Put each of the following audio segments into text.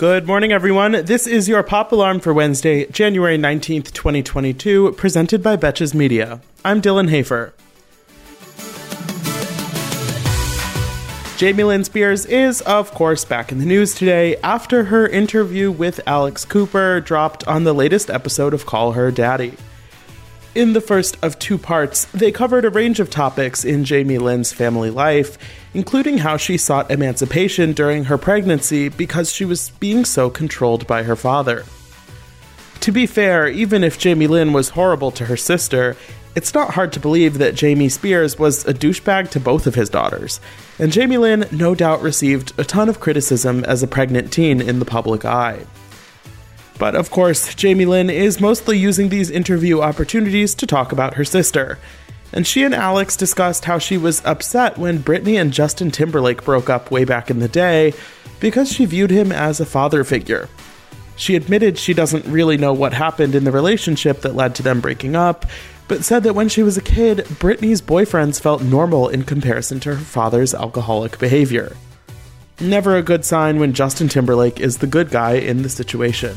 Good morning, everyone. This is your Pop Alarm for Wednesday, January 19th, 2022, presented by Betches Media. I'm Dylan Hafer. Jamie Lynn Spears is, of course, back in the news today after her interview with Alex Cooper dropped on the latest episode of Call Her Daddy. In the first of two parts, they covered a range of topics in Jamie Lynn's family life, including how she sought emancipation during her pregnancy because she was being so controlled by her father. To be fair, even if Jamie Lynn was horrible to her sister, it's not hard to believe that Jamie Spears was a douchebag to both of his daughters, and Jamie Lynn no doubt received a ton of criticism as a pregnant teen in the public eye. But of course, Jamie Lynn is mostly using these interview opportunities to talk about her sister. And she and Alex discussed how she was upset when Britney and Justin Timberlake broke up way back in the day because she viewed him as a father figure. She admitted she doesn't really know what happened in the relationship that led to them breaking up, but said that when she was a kid, Britney's boyfriends felt normal in comparison to her father's alcoholic behavior. Never a good sign when Justin Timberlake is the good guy in the situation.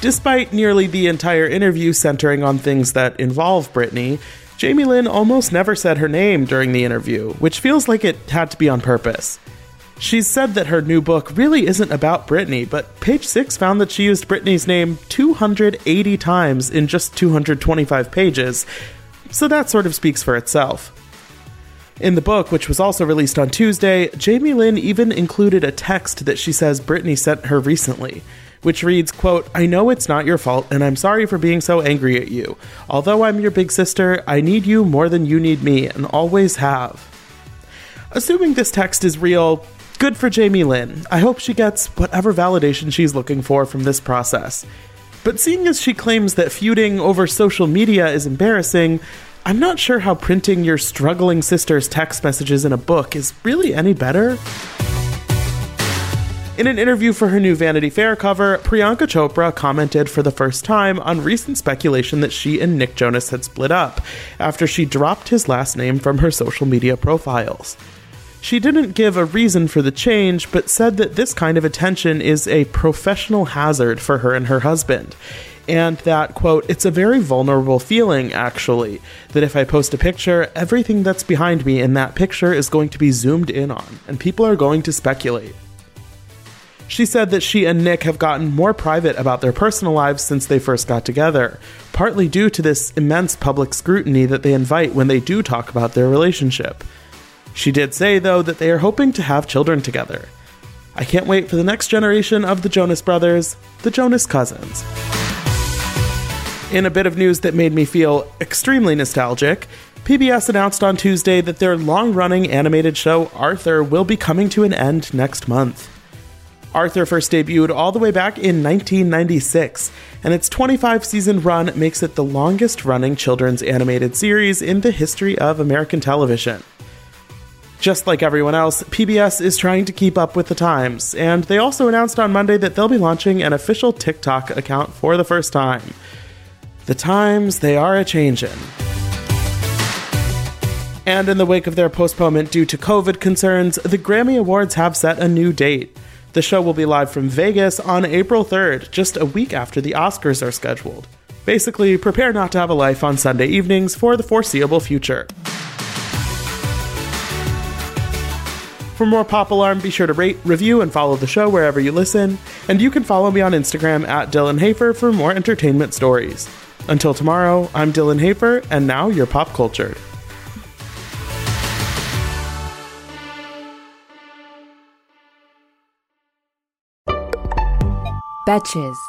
Despite nearly the entire interview centering on things that involve Britney, Jamie Lynn almost never said her name during the interview, which feels like it had to be on purpose. She's said that her new book really isn't about Britney, but Page Six found that she used Britney's name 280 times in just 225 pages, so that sort of speaks for itself. In the book, which was also released on Tuesday, Jamie Lynn even included a text that she says Britney sent her recently which reads, quote, I know it's not your fault, and I'm sorry for being so angry at you. Although I'm your big sister, I need you more than you need me, and always have. Assuming this text is real, good for Jamie Lynn. I hope she gets whatever validation she's looking for from this process. But seeing as she claims that feuding over social media is embarrassing, I'm not sure how printing your struggling sister's text messages in a book is really any better. In an interview for her new Vanity Fair cover, Priyanka Chopra commented for the first time on recent speculation that she and Nick Jonas had split up after she dropped his last name from her social media profiles. She didn't give a reason for the change, but said that this kind of attention is a professional hazard for her and her husband. And that, quote, it's a very vulnerable feeling, actually, that if I post a picture, everything that's behind me in that picture is going to be zoomed in on, and people are going to speculate. She said that she and Nick have gotten more private about their personal lives since they first got together, partly due to this immense public scrutiny that they invite when they do talk about their relationship. She did say, though, that they are hoping to have children together. I can't wait for the next generation of the Jonas Brothers, the Jonas Cousins. In a bit of news that made me feel extremely nostalgic, PBS announced on Tuesday that their long running animated show Arthur will be coming to an end next month. Arthur first debuted all the way back in 1996, and its 25 season run makes it the longest running children's animated series in the history of American television. Just like everyone else, PBS is trying to keep up with the times, and they also announced on Monday that they'll be launching an official TikTok account for the first time. The times, they are a changin'. And in the wake of their postponement due to COVID concerns, the Grammy Awards have set a new date. The show will be live from Vegas on April 3rd, just a week after the Oscars are scheduled. Basically, prepare not to have a life on Sunday evenings for the foreseeable future. For more Pop Alarm, be sure to rate, review, and follow the show wherever you listen. And you can follow me on Instagram at Dylan Hafer for more entertainment stories. Until tomorrow, I'm Dylan Hafer, and now you're pop cultured. Betches.